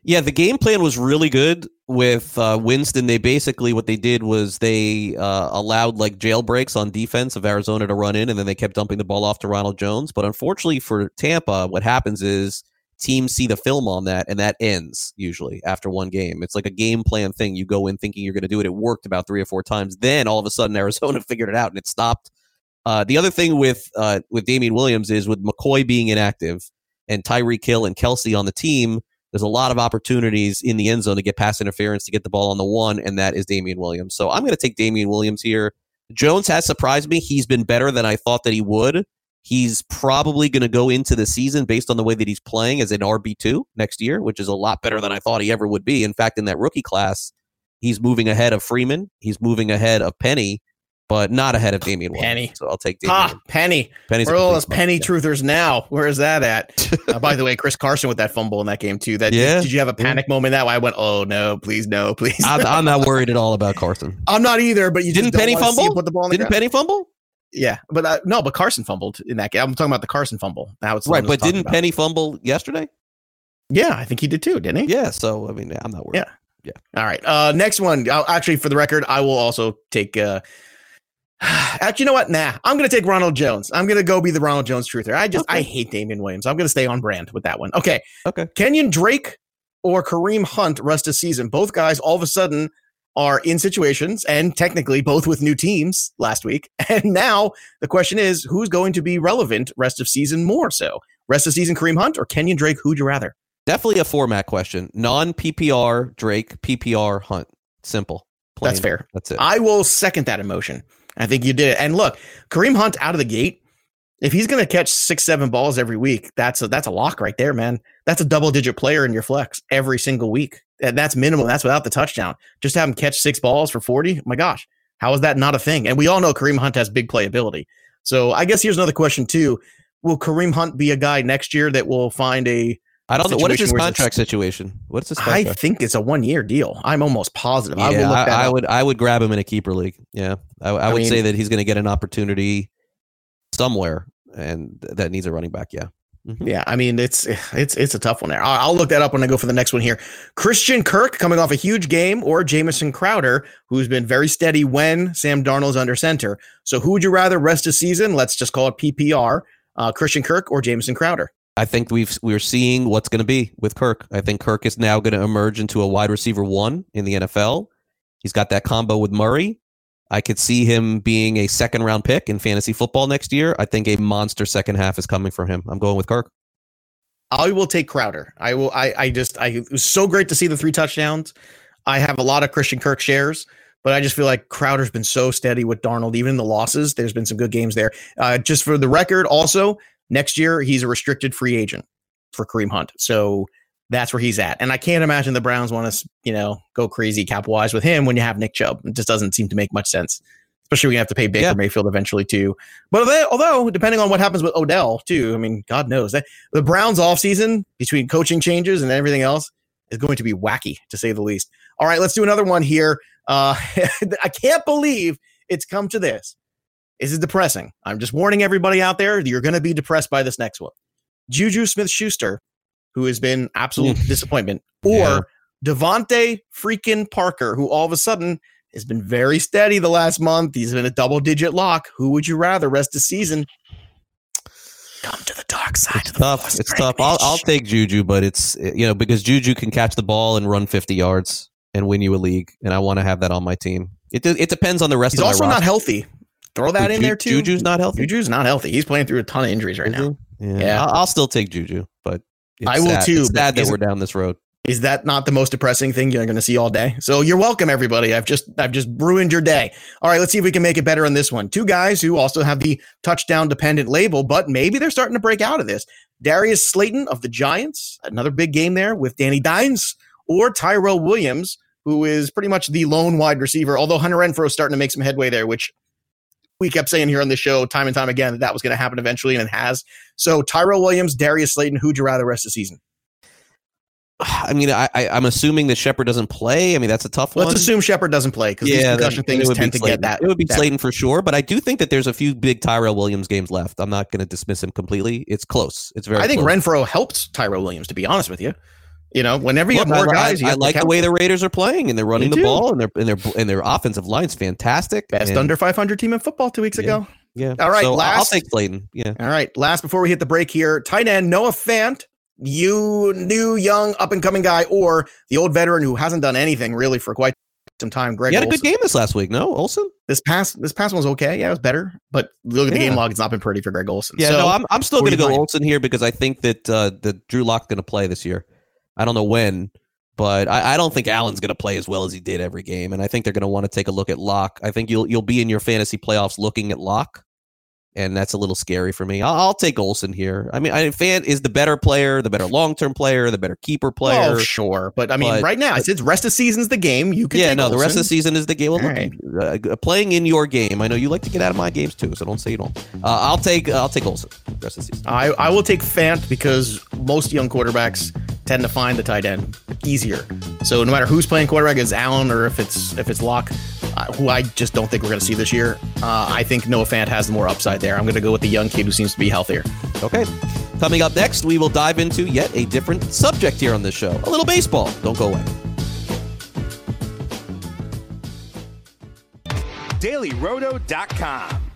C: Yeah, the game plan was really good with uh, Winston. They basically what they did was they uh, allowed like jailbreaks on defense of Arizona to run in, and then they kept dumping the ball off to Ronald Jones. But unfortunately for Tampa, what happens is teams see the film on that, and that ends usually after one game. It's like a game plan thing. You go in thinking you're going to do it. It worked about three or four times. Then all of a sudden, Arizona figured it out and it stopped. Uh, the other thing with uh, with Damien Williams is with McCoy being inactive and Tyreek Hill and Kelce on the team there's a lot of opportunities in the end zone to get pass interference to get the ball on the one, and that is Damien Williams. So I'm going to take Damien Williams here. Jones has surprised me. He's been better than I thought that he would. He's probably going to go into the season based on the way that he's playing as an RB2 next year, which is a lot better than I thought he ever would be. In fact, in that rookie class, he's moving ahead of Freeman. He's moving ahead of Penny but not ahead of Damien Williams.
G: Penny.
C: So I'll take Damien.
G: Ha, Penny. Penny's Where are all those Penny yeah. truthers now? Where is that at? uh, by the way, Chris Carson with that fumble in that game too. That yeah. Did, did you have a panic yeah. moment that way? I went, oh no, please no, please.
C: I'm, I'm, not worried at all about Carson.
G: I'm not either. But you
C: didn't Penny fumble. Put the ball. didn't Penny fumble?
G: Yeah, but uh, no, but Carson fumbled in that game. I'm talking about the Carson fumble. That was
C: right. But didn't
G: about.
C: Penny fumble yesterday?
G: Yeah, I think he did too, didn't
C: he? Yeah. So I mean, I'm not worried.
G: Yeah. Yeah. All right. Uh, next one. I'll, actually, for the record, I will also take uh, Actually, you know what? Nah, I'm going to take Ronald Jones. I'm going to go be the Ronald Jones truther. I just, okay. I hate Damien Williams. I'm going to stay on brand with that one. Okay.
C: Okay.
G: Kenyon Drake or Kareem Hunt rest of season. Both guys all of a sudden are in situations and technically both with new teams last week. And now the question is who's going to be relevant rest of season more so? Rest of season Kareem Hunt or Kenyon Drake? Who'd you rather?
C: Definitely a format question. Non PPR Drake, PPR Hunt. Simple.
G: Plain. That's fair.
C: That's it.
G: I will second that emotion. I think you did it. And look, Kareem Hunt out of the gate, if he's going to catch six, seven balls every week, that's a, that's a lock right there, man. That's a double digit player in your flex every single week. That's minimum. That's without the touchdown. Just have him catch six balls for 40. Oh my gosh. How is that not a thing? And we all know Kareem Hunt has big playability. So I guess here's another question too. Will Kareem Hunt be a guy next year that will find a
C: I don't know what is his contract situation. What's his?
G: Contract? I think it's a one year deal. I'm almost positive.
C: Yeah, I, I, I would I would grab him in a keeper league. Yeah, I, I would mean, say that he's going to get an opportunity somewhere, and that needs a running back. Yeah.
G: Mm-hmm. Yeah, I mean it's it's it's a tough one there. I'll, I'll, look that up when I go for the next one here. Christian Kirk coming off a huge game, or Jamison Crowder, who's been very steady when Sam Darnold's under center. So who would you rather rest a season? Let's just call it PPR. Uh, Christian Kirk or Jamison Crowder?
C: I think we've we're seeing what's going to be with Kirk. I think Kirk is now going to emerge into a wide receiver one in the NFL. He's got that combo with Murray. I could see him being a second round pick in fantasy football next year. I think a monster second half is coming for him. I'm going with Kirk.
G: I will take Crowder. I will. I. I just. I. It was so great to see the three touchdowns. I have a lot of Christian Kirk shares, but I just feel like Crowder's been so steady with Darnold, even in the losses. There's been some good games there. Uh, just for the record, also Next year, he's a restricted free agent for Kareem Hunt. So that's where he's at. And I can't imagine the Browns want to, you know, go crazy cap wise with him when you have Nick Chubb. It just doesn't seem to make much sense. Especially when you have to pay Baker yeah. Mayfield eventually too. But although, depending on what happens with Odell too, I mean, God knows that the Browns offseason between coaching changes and everything else is going to be wacky to say the least. All right, let's do another one here. Uh, I can't believe it's come to this. This is depressing. I'm just warning everybody out there, you're going to be depressed by this next one. Juju Smith Schuster, who has been absolute mm. disappointment, or yeah. DeVante freaking Parker, who all of a sudden has been very steady the last month. He's been a double digit lock. Who would you rather rest the season? Come to the dark side.
C: It's tough. It's tough. I'll, I'll take Juju, but it's eh, you know because Juju can catch the ball and run 50 yards and win you a league, and I want to have that on my team. It it depends on the rest
G: He's
C: of my
G: also
C: roster.
G: not healthy. Throw that in there too.
C: Juju's not healthy.
G: Juju's not healthy. He's playing through a ton of injuries right now.
C: Yeah,
G: Yeah.
C: I'll, I'll still take Juju, but it's
G: I will
C: sad.
G: too,
C: It's sad that we're down this road.
G: Is that not the most depressing thing you're going to see all day? So you're welcome, everybody. I've just I've just ruined your day. All right, let's see if we can make it better on this one. Two guys who also have the touchdown dependent label, but maybe they're starting to break out of this. Darius Slayton of the Giants, another big game there with Danny Dimes, or Tyrell Williams, who is pretty much the lone wide receiver. Although Hunter Renfrow is starting to make some headway there, which we kept saying here on the show time and time again that that was going to happen eventually, and it has. So Tyrell Williams, Darius Slayton, who'd you rather rest of the season?
C: I mean, I, I, I'm assuming that Shepard doesn't play. I mean, that's a tough one.
G: Let's assume Shepard doesn't play because these
C: then-
G: concussion
C: then it
G: things tend to get that.
C: It would be
G: that-
C: Slayton for sure, but I do think that there's a few big Tyrell Williams games left. I'm not going to dismiss him completely. It's close. It's very.
G: I think
C: close.
G: Renfrow helped Tyrell Williams. To be honest with you, you know, whenever you
C: Look,
G: have more
C: I, I-
G: guys, you
C: I, like the way the Raiders are playing, and they're running the ball, and their and their and their offensive line's fantastic.
G: best
C: and-
G: under 500 team in football two weeks
C: Yeah.
G: ago.
C: Yeah.
G: All right,
C: So I'll- I'll
G: last-
C: take Slayton. Yeah.
G: All right, last before we hit the break here, tight end Noah Fant, you new young up and coming guy, or the old veteran who hasn't done anything really for quite some time. Greg,
C: He had a good game this last week. No, Olsen.
G: This past this past one was okay. Yeah, it was better, but look at the game log; it's not been pretty for Greg Olsen.
C: Yeah,
G: so,
C: no, I'm I'm still going to go? Olsen here because I think that uh, that Drew Lock's going to play this year. I don't know when, but I, I don't think Allen's going to play as well as he did every game, and I think they're going to want to take a look at Lock. I think you'll you'll be in your fantasy playoffs looking at Lock, and that's a little scary for me. I'll, I'll take Olsen here. I mean, I fan is the better player, the better long term player, the better keeper player.
G: Oh, sure, but I mean,
C: But-
G: right now, it's rest of season's the game. You can
C: yeah, no, the rest of the season is the game. Well, look, uh, playing in your game. I know you like to get out of my games too, so don't say you don't. Uh, I'll take I'll take Olsen rest of the season.
G: I, I will take Fant because most young quarterbacks tend to find the tight end easier. So no matter who's playing quarterback, is Allen or if it's if it's Lock, uh, who I just don't think we're going to see this year. Uh, I think Noah Fant has the more upside there. I'm going to go with the young kid who seems to be healthier.
C: Okay. Coming up next, we will dive into yet a different subject here on this show. A little baseball. Don't go away.
D: DailyRoto.com.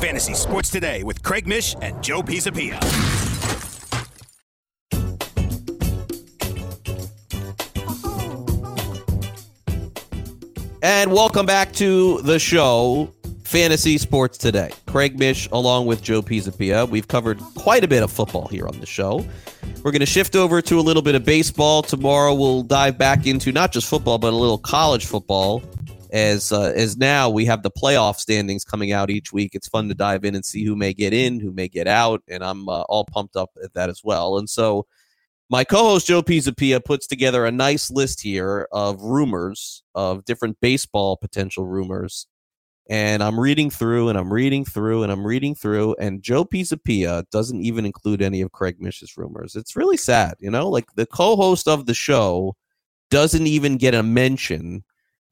D: Fantasy Sports Today with Craig Mish and Joe Pisapia.
C: And welcome back to the show, Fantasy Sports Today. Craig Mish along with Joe Pisapia. We've covered quite a bit of football here on the show. We're going to shift over to a little bit of baseball. Tomorrow we'll dive back into not just football, but a little college football. As uh, as now we have the playoff standings coming out each week. It's fun to dive in and see who may get in, who may get out, and I'm uh, all pumped up at that as well. And so my co-host Joe Pisapia puts together a nice list here of rumors of different baseball potential rumors. And I'm reading through and I'm reading through and I'm reading through and Joe Pisapia doesn't even include any of Craig Mish's rumors. It's really sad, you know? Like the co-host of the show doesn't even get a mention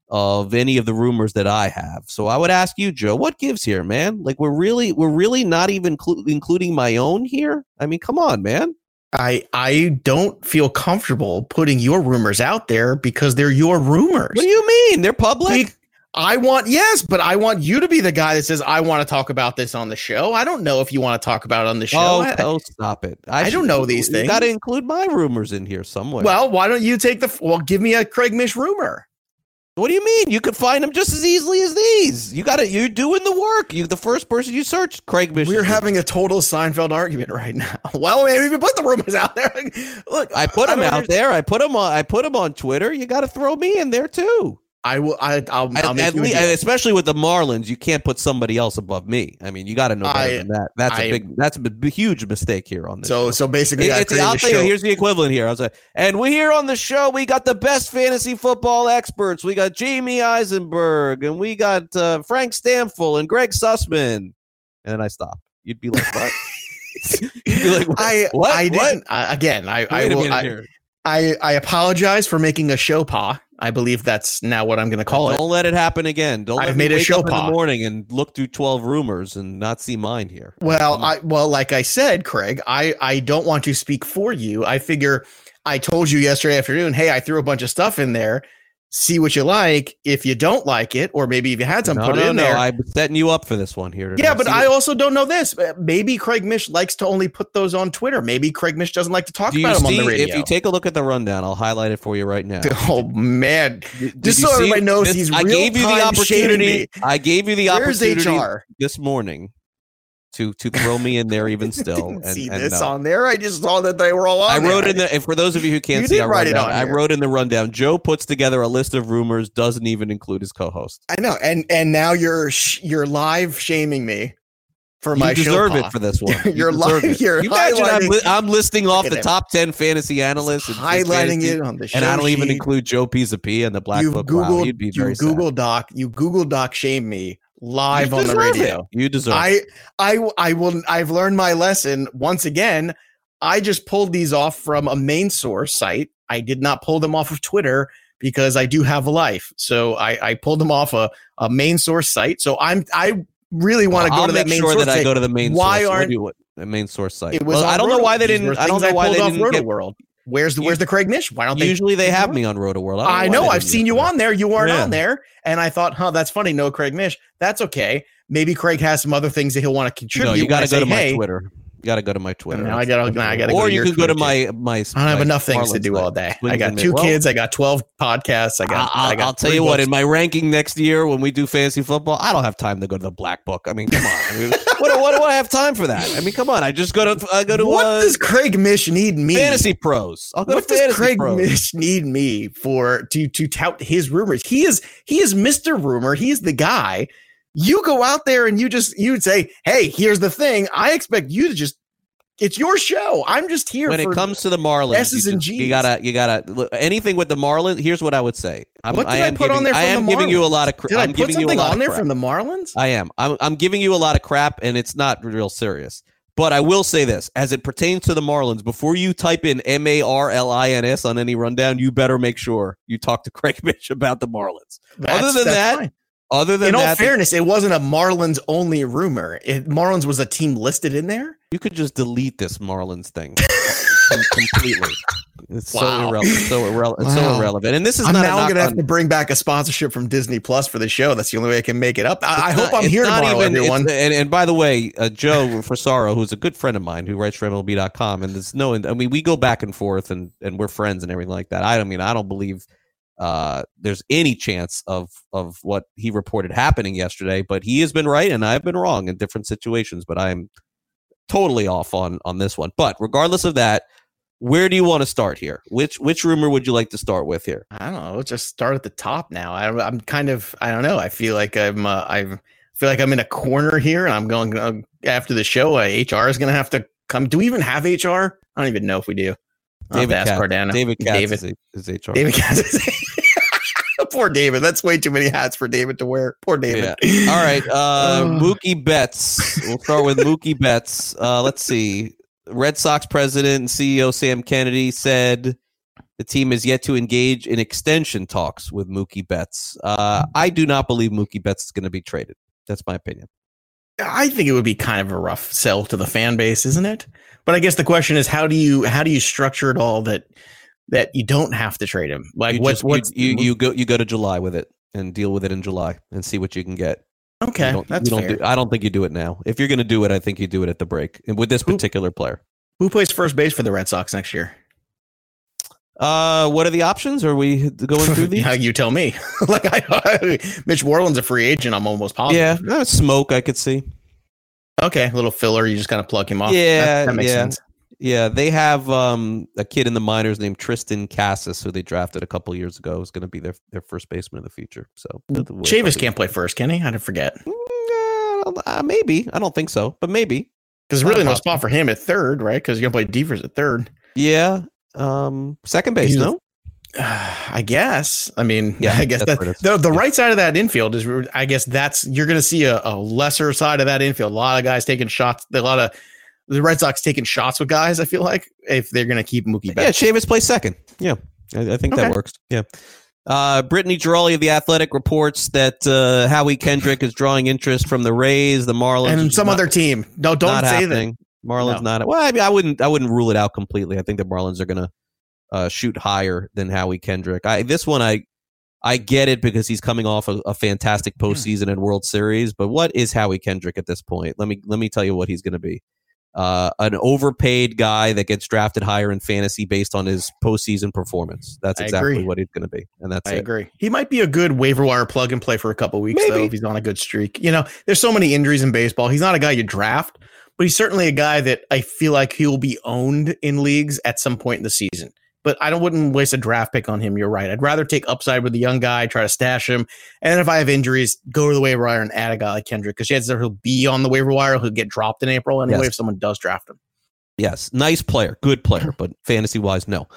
C: of any of the rumors that I have. So I would ask you, Joe, what gives here, man? Like we're really we're really not even clu- including my own here? I mean, come on, man.
G: I I don't feel comfortable putting your rumors out there because they're your rumors.
C: What do you mean? They're public?
G: Like, I want yes, but I want you to be the guy that says I want to talk about this on the show. I don't know if you want to talk about it on the show.
C: Oh,
G: I-
C: oh, stop it!
G: I don't know these
C: things. Got to include my rumors in here somewhere.
G: well, why don't you take the well? Give me a Craig Mish rumor.
C: What do you mean? You could find them just as easily as these. You got to. You're doing the work. You, the first person you search, Craig Mish.
G: We're having a total Seinfeld argument right now. Well, maybe we put the rumors out there. Look,
C: I put them
G: don't
C: out there. I put them on. I put them on Twitter. You got to throw me in there too.
G: I will. I, I'll. I'll
C: At-
G: make
C: at
G: you a
C: especially with the Marlins, you can't put somebody else above me. I mean, you got to know better
G: I-
C: than that. That's a
G: I-
C: big, that's a b- huge mistake here on this.
G: So
C: show.
G: so basically,
C: It-
G: I
C: it's, I'll tell you, here's the equivalent here. I was like, and we here on the show, we got the best fantasy football experts. We got Jamey Eisenberg, and we got uh, Frank Stampfl and Greg Sussman. And then I stop. You'd be like, what? You'd be like, what?
G: I
C: what?
G: I
C: What?
G: didn't. I, again, I I,
C: Wait a
G: will, I. I apologize for making a show pa. I believe that's now what I'm going to call it.
C: Don't let it happen again. Don't
G: I've
C: let me
G: made a show
C: up in the morning and look through 12 rumors and not see mine here.
G: Well, mm. I well, like I said, Craig, I I don't want to speak for you. I figure I told you yesterday afternoon, hey, I threw a bunch of stuff in there. See what you like. If you don't like it, or maybe if you had some,
C: no,
G: put
C: no,
G: it in
C: no.
G: there.
C: I'm setting you up for this one here.
G: yeah, but I
C: what-
G: also don't know this. Uh, Maybe Craig Mish likes to only put those on Twitter. Maybe Craig Mish doesn't like to talk
C: do
G: about them on the radio.
C: if you take a look at the rundown, I'll highlight it for you right now.
G: oh man,
C: Did
G: just
C: you
G: so everybody knows,
C: this-
G: he's
C: I gave you the opportunity. I gave you the
G: Where's
C: opportunity
G: HR?
C: this morning to to throw me in there even still.
G: didn't
C: and,
G: see
C: and
G: this
C: no.
G: on there. I just saw that they were all on.
C: I wrote
G: there.
C: in the and for those of you who can't
G: You
C: see, I
G: write it on
C: I wrote in the rundown. Joe puts together a list of rumors, doesn't even include his co-host.
G: I know, and and now you're sh- you're live shaming me for
C: You
G: my
C: deserve
G: show.
C: it for this one. You
G: You're lying-
C: it.
G: you're
C: You imagine I'm, li- I'm listing off the top ten fantasy analysts, and
G: highlighting
C: fantasy,
G: it on the show
C: and I don't even include Joe P. and the Black
G: You've
C: Book. Wow,
G: Googled,
C: you'd be
G: you
C: very sad.
G: Google Doc, you Google Doc shame me live on the
C: deserve it.
G: radio.
C: You deserve. it.
G: I, I, I will. I've learned my lesson once again. I just pulled these off from a main source site. I did not pull them off of Twitter because I do have a life. So I, I pulled them off a, a main source site. So I'm, I really want to go
C: I'll
G: to that main
C: sure
G: source.
C: that I go to the main.
G: Why
C: source.
G: Aren't-
C: do you want? the main source site?
G: It was.
C: Well, I don't know why they didn't. I don't know why
G: pulled
C: they didn't
G: Roto
C: get.
G: World. Where's the Where's the Craig Mish? Why don't they?
C: Usually they have me on Roto World.
G: I
C: don't
G: know. I've seen you on there. You weren't
C: Yeah.
G: on there, and I thought, huh, that's funny. No Craig Mish. That's okay. Maybe Craig has some other things that he'll want to contribute.
C: No, you got to go
G: say,
C: to my
G: hey,
C: Twitter. You got to go to my Twitter.
G: Now I gotta- now I gotta
C: Or you can go to my my.
G: I don't have enough things to do all day. I got two
C: well,
G: kids. I got twelve podcasts. I got.
C: I'll,
G: I got
C: I'll tell you what. In my ranking next year, when we do fantasy football, I don't have time to go to the black book. I mean, come on. I mean, what, what do I have time for that? I mean, come on. I just go to I go to
G: what
C: uh,
G: does Craig Mish need me?
C: FantasyPros. I'll go
G: What
C: to
G: does Craig
C: pros.
G: Mish need me for to to tout his rumors? He is he is Mr. Rumor. He is the guy. You go out there and you just you would say, "Hey, here's the thing." I expect you to just. It's your show. I'm just here.
C: when it comes to the Marlins,
G: S's
C: you,
G: and
C: just- you gotta, you gotta look, anything with the Marlins. Here's what I would say. I'm,
G: What did I
C: am
G: put
C: giving,
G: on there
C: I am
G: the
C: giving you a lot of. Cra-
G: Did I
C: I'm
G: put
C: giving you a
G: something on there
C: crap.
G: from the Marlins?
C: I am. I'm, I'm giving you a lot of crap, and it's not real serious. But I will say this: as it pertains to the Marlins, before you type in M A R L I N S on any rundown, you better make sure you talk to Craig Mitch about the Marlins.
G: That's-
C: other than that,
G: fine.
C: Other than
G: in all
C: that,
G: fairness, it wasn't a Marlins only rumor. It, Marlins was a team listed in there.
C: you could just delete this Marlins thing completely. It's so irrelevant. So irrelevant. It's so irrelevant. And this is
G: I'm
C: not
G: now gonna have to bring back a sponsorship from Disney Plus for the show. That's the only way I can make it up. I, I hope
C: not-
G: I'm here
C: not
G: tomorrow,
C: even-
G: everyone.
C: And, and by the way, uh, Joe Frisaro, who's a good friend of mine who writes for MLB.com, and there's no, I mean, we go back and forth and, and we're friends and everything like that. I don't mean, I don't believe uh, there's any chance of, of what he reported happening yesterday, but he has been right and I've been wrong in different situations, but I'm totally off on, on this one. But regardless of that, where do you want to start here? Which, which rumor would you like to start with here?
G: I don't know. Let's just start at the top now. I, I'm kind of, I don't know. I feel like I'm, uh, I feel like I'm in a corner here, and I'm going uh, after the show. Uh, HR is going to have to come. Do we even have HR? I don't even know if we do.
C: David Katz.
G: Cardano.
C: David Katz
G: David.
C: is, is HR.
G: David Katz. Poor David. That's way too many hats for David to wear. Poor David.
C: All right. Uh, Mookie Betts. We'll start with Mookie Betts. Uh, let's see. Red Sox president and CEO Sam Kennedy said the team is yet to engage in extension talks with Mookie Betts. Uh, I do not believe Mookie Betts is going to be traded. That's my opinion.
G: I think it would be kind of a rough sell to the fan base, isn't it? But I guess the question is, how do you how do you structure it all that that you don't have to trade him? Like
C: you
G: what
C: just-
G: what's
C: you, you, you go you go to July with it and deal with it in July and see what you can get.
G: okay?
C: Don't-
G: that's
C: you don't
G: fair.
C: do- I don't think you do it now. If you're going to do it, I think you do it at the break and with this
G: Who-
C: particular player.
G: Who plays first base for the Red Sox next year?
C: Uh, what are the options? Are we going through these?
G: yeah, you tell me. like I, Mitch Moreland's a free agent. I'm almost positive.
C: Yeah, uh, smoke. I could see.
G: Okay, a little filler. You just kind of plug him off.
C: Yeah,
G: that, that makes
C: yeah.
G: sense.
C: Yeah, they have um, a kid in the minors named Triston Casas, who they drafted a couple years ago, is going to be their, their first baseman in the future. So
G: Chavis can't play first, can he? I didn't forget.
C: Mm, uh, maybe I don't think so, but maybe
G: because really no spot for him at third, right? Because you're gonna play Devers at third.
C: Yeah, um, second base,
G: He's-
C: no.
G: I guess. I mean,
C: Yeah,
G: I guess
C: that's
G: that
C: what it is.
G: the, the right side of that infield is. I guess that's you're going to see a, a lesser side of that infield. A lot of guys taking shots. A lot of the Red Sox taking shots with guys. I feel like if they're going to keep Mookie back.
C: Yeah, Chavis plays second. Yeah, I, I think that works. Yeah. Uh, Brittany Ghiroli of the Athletic reports that uh, Howie Kendrick is drawing interest from the Rays, the Marlins,
G: and some
C: not-
G: other team. No, don't say
C: happening. Marlins
G: No.
C: not. Well, I mean, I wouldn't. I wouldn't rule it out completely. I think the Marlins are going to uh, shoot higher than Howie Kendrick. I this one, I I get it because he's coming off a, a fantastic
G: Hmm.
C: postseason and World Series. But what is Howie Kendrick at this point? Let me let me tell you what he's going to be. Uh, an overpaid guy that gets drafted higher in fantasy based on his postseason performance. That's exactly what he's going to be, and that's
G: I
C: it.
G: agree. He might be a good waiver wire plug and play for a couple weeks though if he's on a good streak. You know, there's so many injuries in baseball. He's not a guy you draft, but he's certainly a guy that I feel like he'll be owned in leagues at some point in the season. But I don't wouldn't waste a draft pick on him. You're right. I'd rather take upside with the young guy, try to stash him, and if I have injuries, go to the waiver wire and add a guy like Kendrick because chances are he'll be on the waiver wire. He'll get dropped in April anyway
C: Yes.
G: if someone does draft him.
C: Yes, nice player, good player, but fantasy wise, no.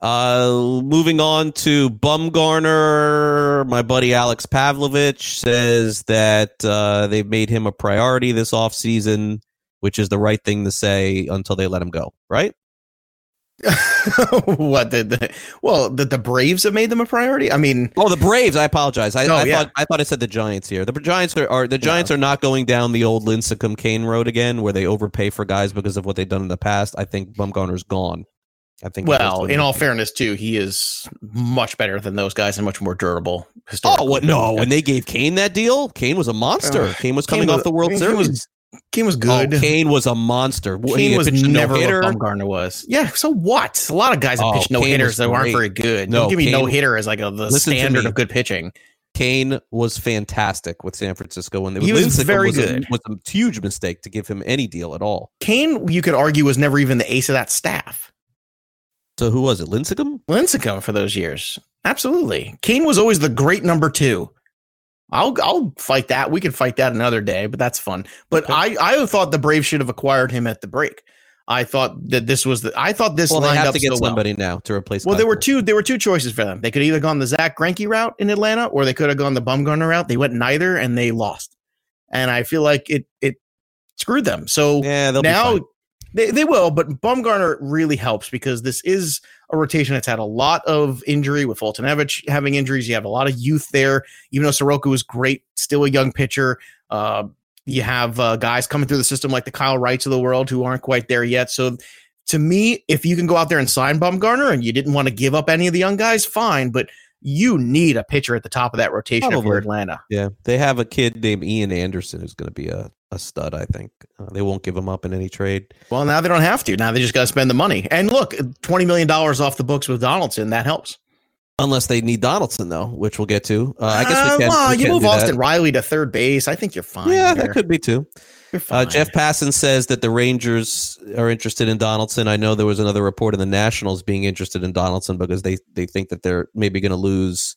C: Uh, moving on to Bumgarner, my buddy Alex Pavlovic says that uh, they've made him a priority this offseason, which is the right thing to say until they let him go, right?
G: what the, the well the, the Braves have made them a priority. I mean,
C: Oh, the Braves. I apologize. I,
G: Oh,
C: I
G: yeah.
C: thought I thought I said the Giants here. The Giants are, are the Giants are not going down the old Lincecum Cain road again, where they overpay for guys because of what they've done in the past. I think Bumgarner's gone. I think.
G: Well, in all fairness, too, he is much better than those guys and much more durable.
C: Oh what? No, when they gave Cain that deal, Cain was a monster.
G: Uh,
C: Cain was
G: Cain
C: coming
G: was-
C: off the World
G: Cain
C: Series.
G: was- Cain was oh, good.
C: Oh, Cain was a monster.
G: Cain
C: he
G: was never
C: no-hitter?
G: what Bumgarner was. Yeah, so what? A lot of guys have
C: Oh,
G: pitched no
C: Cain
G: hitters that aren't very good.
C: No,
G: Don't give me
C: Cain-
G: no hitter as like a, the standard of good pitching.
C: Cain was fantastic with San Francisco when they
G: He was
C: Lincecum
G: very
C: was a-
G: good.
C: was a huge mistake to give him any deal at all.
G: Cain, you could argue, was never even the ace of that staff.
C: So who was it? Lincecum?
G: Lincecum for those years. Absolutely. Cain was always the great number two. I'll I'll fight that. We can fight that another day, but that's fun. But I I thought the Braves should have acquired him at the break. I thought that this was the I thought this
C: Well, they
G: lined
C: have
G: up
C: to get
G: so well.
C: somebody now to replace.
G: Well, there were two. There were two choices for them. They could either gone the Zack Greinke route in Atlanta, or they could have gone the Bumgarner route. They went neither, and they lost. And I feel like it it screwed them. So
C: Yeah,
G: now. They they will. But Bumgarner really helps because this is a rotation that's had a lot of injury with Foltynewicz having injuries. You have a lot of youth there. Even though Soroka was great, still a young pitcher. Uh, you have uh, guys coming through the system like the Kyle Wrights of the world who aren't quite there yet. So to me, if you can go out there and sign Bumgarner and you didn't want to give up any of the young guys, fine. But you need a pitcher at the top of that rotation
C: Probably.
G: you're Atlanta.
C: Yeah, they have a kid named Ian Anderson who's going to be a, a stud. I think uh, they won't give him up in any trade.
G: Well, now they don't have to. Now they just got to spend the money. And look, twenty million dollars off the books with Donaldson that helps.
C: Unless they need Donaldson though, which we'll get to. Uh, I guess
G: Uh,
C: we can.
G: well,
C: we
G: you
C: can
G: move
C: that.
G: Austin Riley to third base. I think you're fine.
C: Yeah,
G: there.
C: that could be too.
G: You're
C: Uh. Jeff Passan says that the Rangers are interested in Donaldson. I know there was another report in the Nationals being interested in Donaldson because they they think that they're maybe going to lose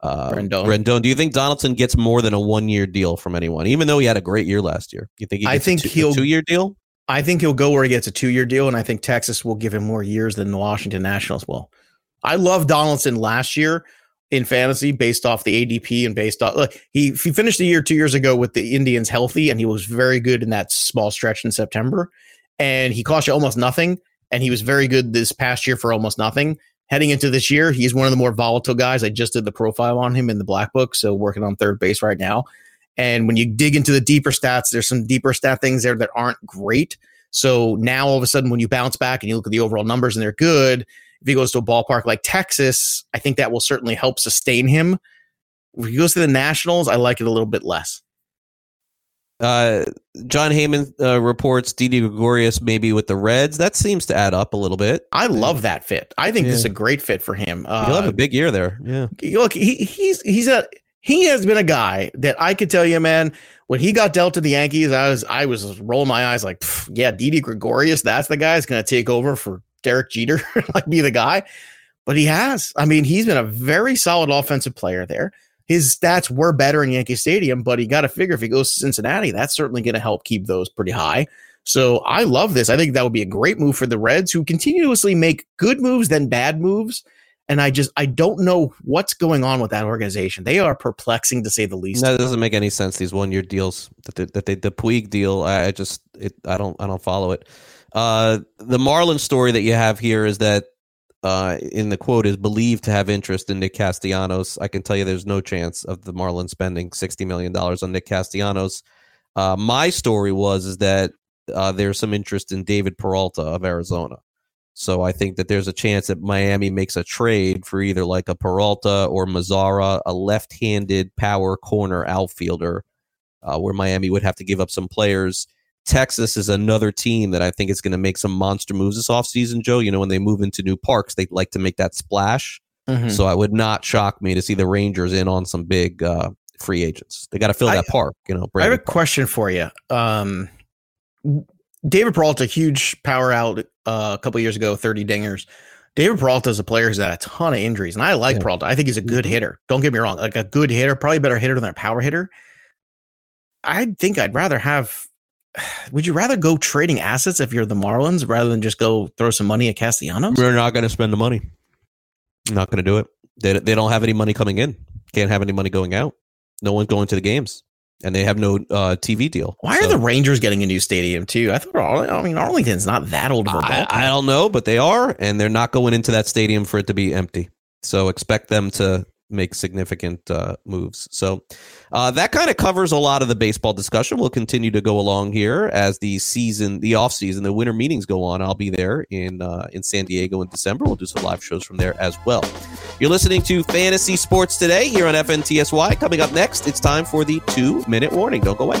C: uh,
G: Rendon.
C: Rendon. Do you think Donaldson gets more than a one year deal from anyone, even though he had a great year last year? You think he
G: I think
C: a two,
G: he'll-
C: two year deal?
G: I think he'll go where he gets a two year deal, and I think Texas will give him more years than the Washington Nationals will. I love Donaldson last year in fantasy based off the ADP and based off look, he he finished the year two years ago with the Indians healthy, and he was very good in that small stretch in September. And he cost you almost nothing, and he was very good this past year for almost nothing. Heading into this year, he's one of the more volatile guys. I just did the profile on him in the black book, so working on third base right now. And when you dig into the deeper stats, there's some deeper stat things there that aren't great. So now all of a sudden, when you bounce back and you look at the overall numbers and they're good, if he goes to a ballpark like Texas, I think that will certainly help sustain him. If he goes to the Nationals, I like it a little bit less.
C: Uh, Jon Heyman uh, reports Didi Gregorius maybe with the Reds. That seems to add up a little bit.
G: I love that fit. I think this is a great fit for him.
C: Uh, He'll have
G: Uh,
C: a big year there. Yeah.
G: look, he, he's he's a he has been a guy that I could tell you, man. When he got dealt to the Yankees, I was I was rolling my eyes like, yeah, Didi Gregorius, that's the guy that's going to take over for Derek Jeter, like be the guy. But he has. I mean, he's been a very solid offensive player there. His stats were better in Yankee Stadium, but he got to figure if he goes to Cincinnati, that's certainly going to help keep those pretty high. So I love this. I think that would be a great move for the Reds, who continuously make good moves, then bad moves. And I just I don't know what's going on with that organization. They are perplexing to say the least.
C: That doesn't make any sense. These one year deals that they, that they the Puig deal. I just it I don't I don't follow it. Uh, the Marlin story that you have here is that uh, in the quote is believed to have interest in Nick Castellanos. I can tell you there's no chance of the Marlins spending sixty million dollars on Nick Castellanos. Uh, my story was is that uh, there's some interest in David Peralta of Arizona. So I think that there's a chance that Miami makes a trade for either like a Peralta or Mazara, a left-handed power corner outfielder, uh, where Miami would have to give up some players. Texas is another team that I think is going to make some monster moves this offseason, Joe. You know, when they move into new parks, they like to make that splash. Mm-hmm. So I would not shock me to see the Rangers in on some big uh, free agents. They got to fill that I, park, you know.
G: I have a
C: park.
G: question for you. Um, David Peralta, huge power out uh, a couple years ago, 30 dingers. David Peralta is a player who's had a ton of injuries, and I like yeah. Peralta. I think he's a good mm-hmm. hitter. Don't get me wrong, like a good hitter, probably a better hitter than a power hitter. I think I'd rather have. Would you rather go trading assets if you're the Marlins rather than just go throw some money at Castellanos?
C: We're not going to spend the money. not going to do it. They, they don't have any money coming in. Can't have any money going out. No one's going to the games and they have no uh, TV deal.
G: Why so. are the Rangers getting a new stadium too? I thought, I mean, Arlington's not that old of a
C: I, I don't know, but they are, and they're not going into that stadium for it to be empty. So expect them to make significant uh, moves. So uh, that kind of covers a lot of the baseball discussion. We'll continue to go along here as the season, the off season, the winter meetings go on. I'll be there in uh, in San Diego in December. We'll do some live shows from there as well. You're listening to Fantasy Sports today here on FNTSY. Coming up next, it's time for the two minute warning. Don't go away.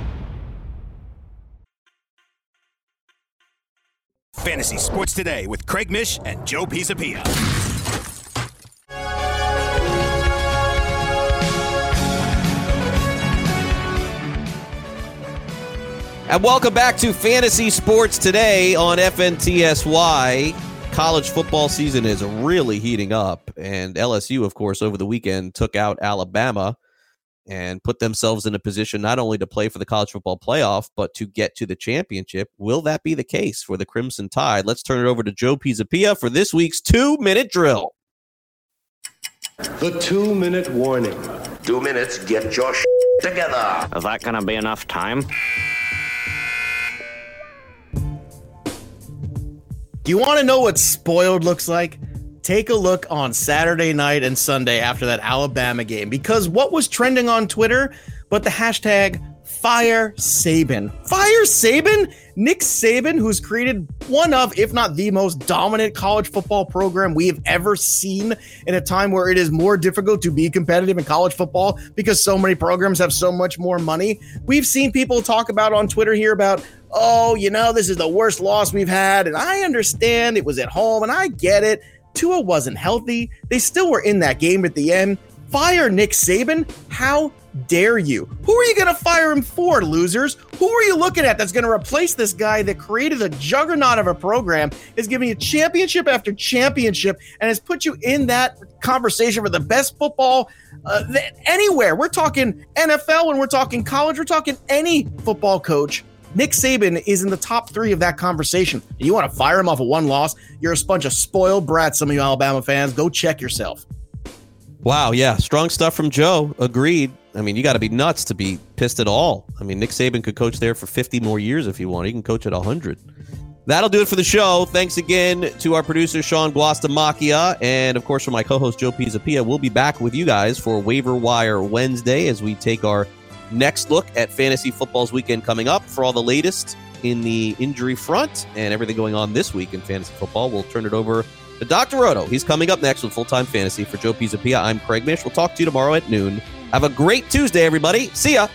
D: Fantasy Sports Today with Craig Mish and Joe Pisapia.
C: And welcome back to Fantasy Sports Today on FNTSY. College football season is really heating up, and LSU, of course, over the weekend took out Alabama and put themselves in a position not only to play for the college football playoff, but to get to the championship. Will that be the case for the Crimson Tide? Let's turn it over to Joe Pisapia for this week's two minute drill.
I: The two minute warning.
J: Two minutes, get your sh- together.
K: Is that going to be enough time?
G: Do you want to know what spoiled looks like? Take a look on Saturday night and Sunday after that Alabama game because what was trending on Twitter but the hashtag Fire Saban. Fire Saban? Nick Saban, who's created one of, if not the most dominant college football program we have ever seen in a time where it is more difficult to be competitive in college football because so many programs have so much more money. We've seen people talk about on Twitter here about, oh, you know, this is the worst loss we've had. And I understand it was at home and I get it. Tua wasn't healthy. They still were in that game at the end. Fire Nick Saban? How dare you? Who are you going to fire him for, losers? Who are you looking at that's going to replace this guy that created a juggernaut of a program, is giving you championship after championship, and has put you in that conversation for the best football uh, anywhere? We're talking NFL when we're talking college, we're talking any football coach Nick Saban is in the top three of that conversation. And you want to fire him off of one loss? You're a bunch of spoiled brats, some of you Alabama fans. Go check yourself.
C: Wow, yeah, strong stuff from Joe. Agreed. I mean, you got to be nuts to be pissed at all. I mean, Nick Saban could coach there for 50 more years if he wanted. He can coach at 100. That'll do it for the show. Thanks again to our producer, Sean Guastamacchia, and of course, for my co host, Joe Pisapia. We'll be back with you guys for Waiver Wire Wednesday as we take our next look at fantasy football's weekend coming up. For all the latest in the injury front and everything going on this week in fantasy football, we'll turn it over to Dr. Roto. He's coming up next with full time fantasy. For Joe Pisapia, I'm Craig Mish. We'll talk to you tomorrow at noon. Have a great Tuesday, everybody. See ya.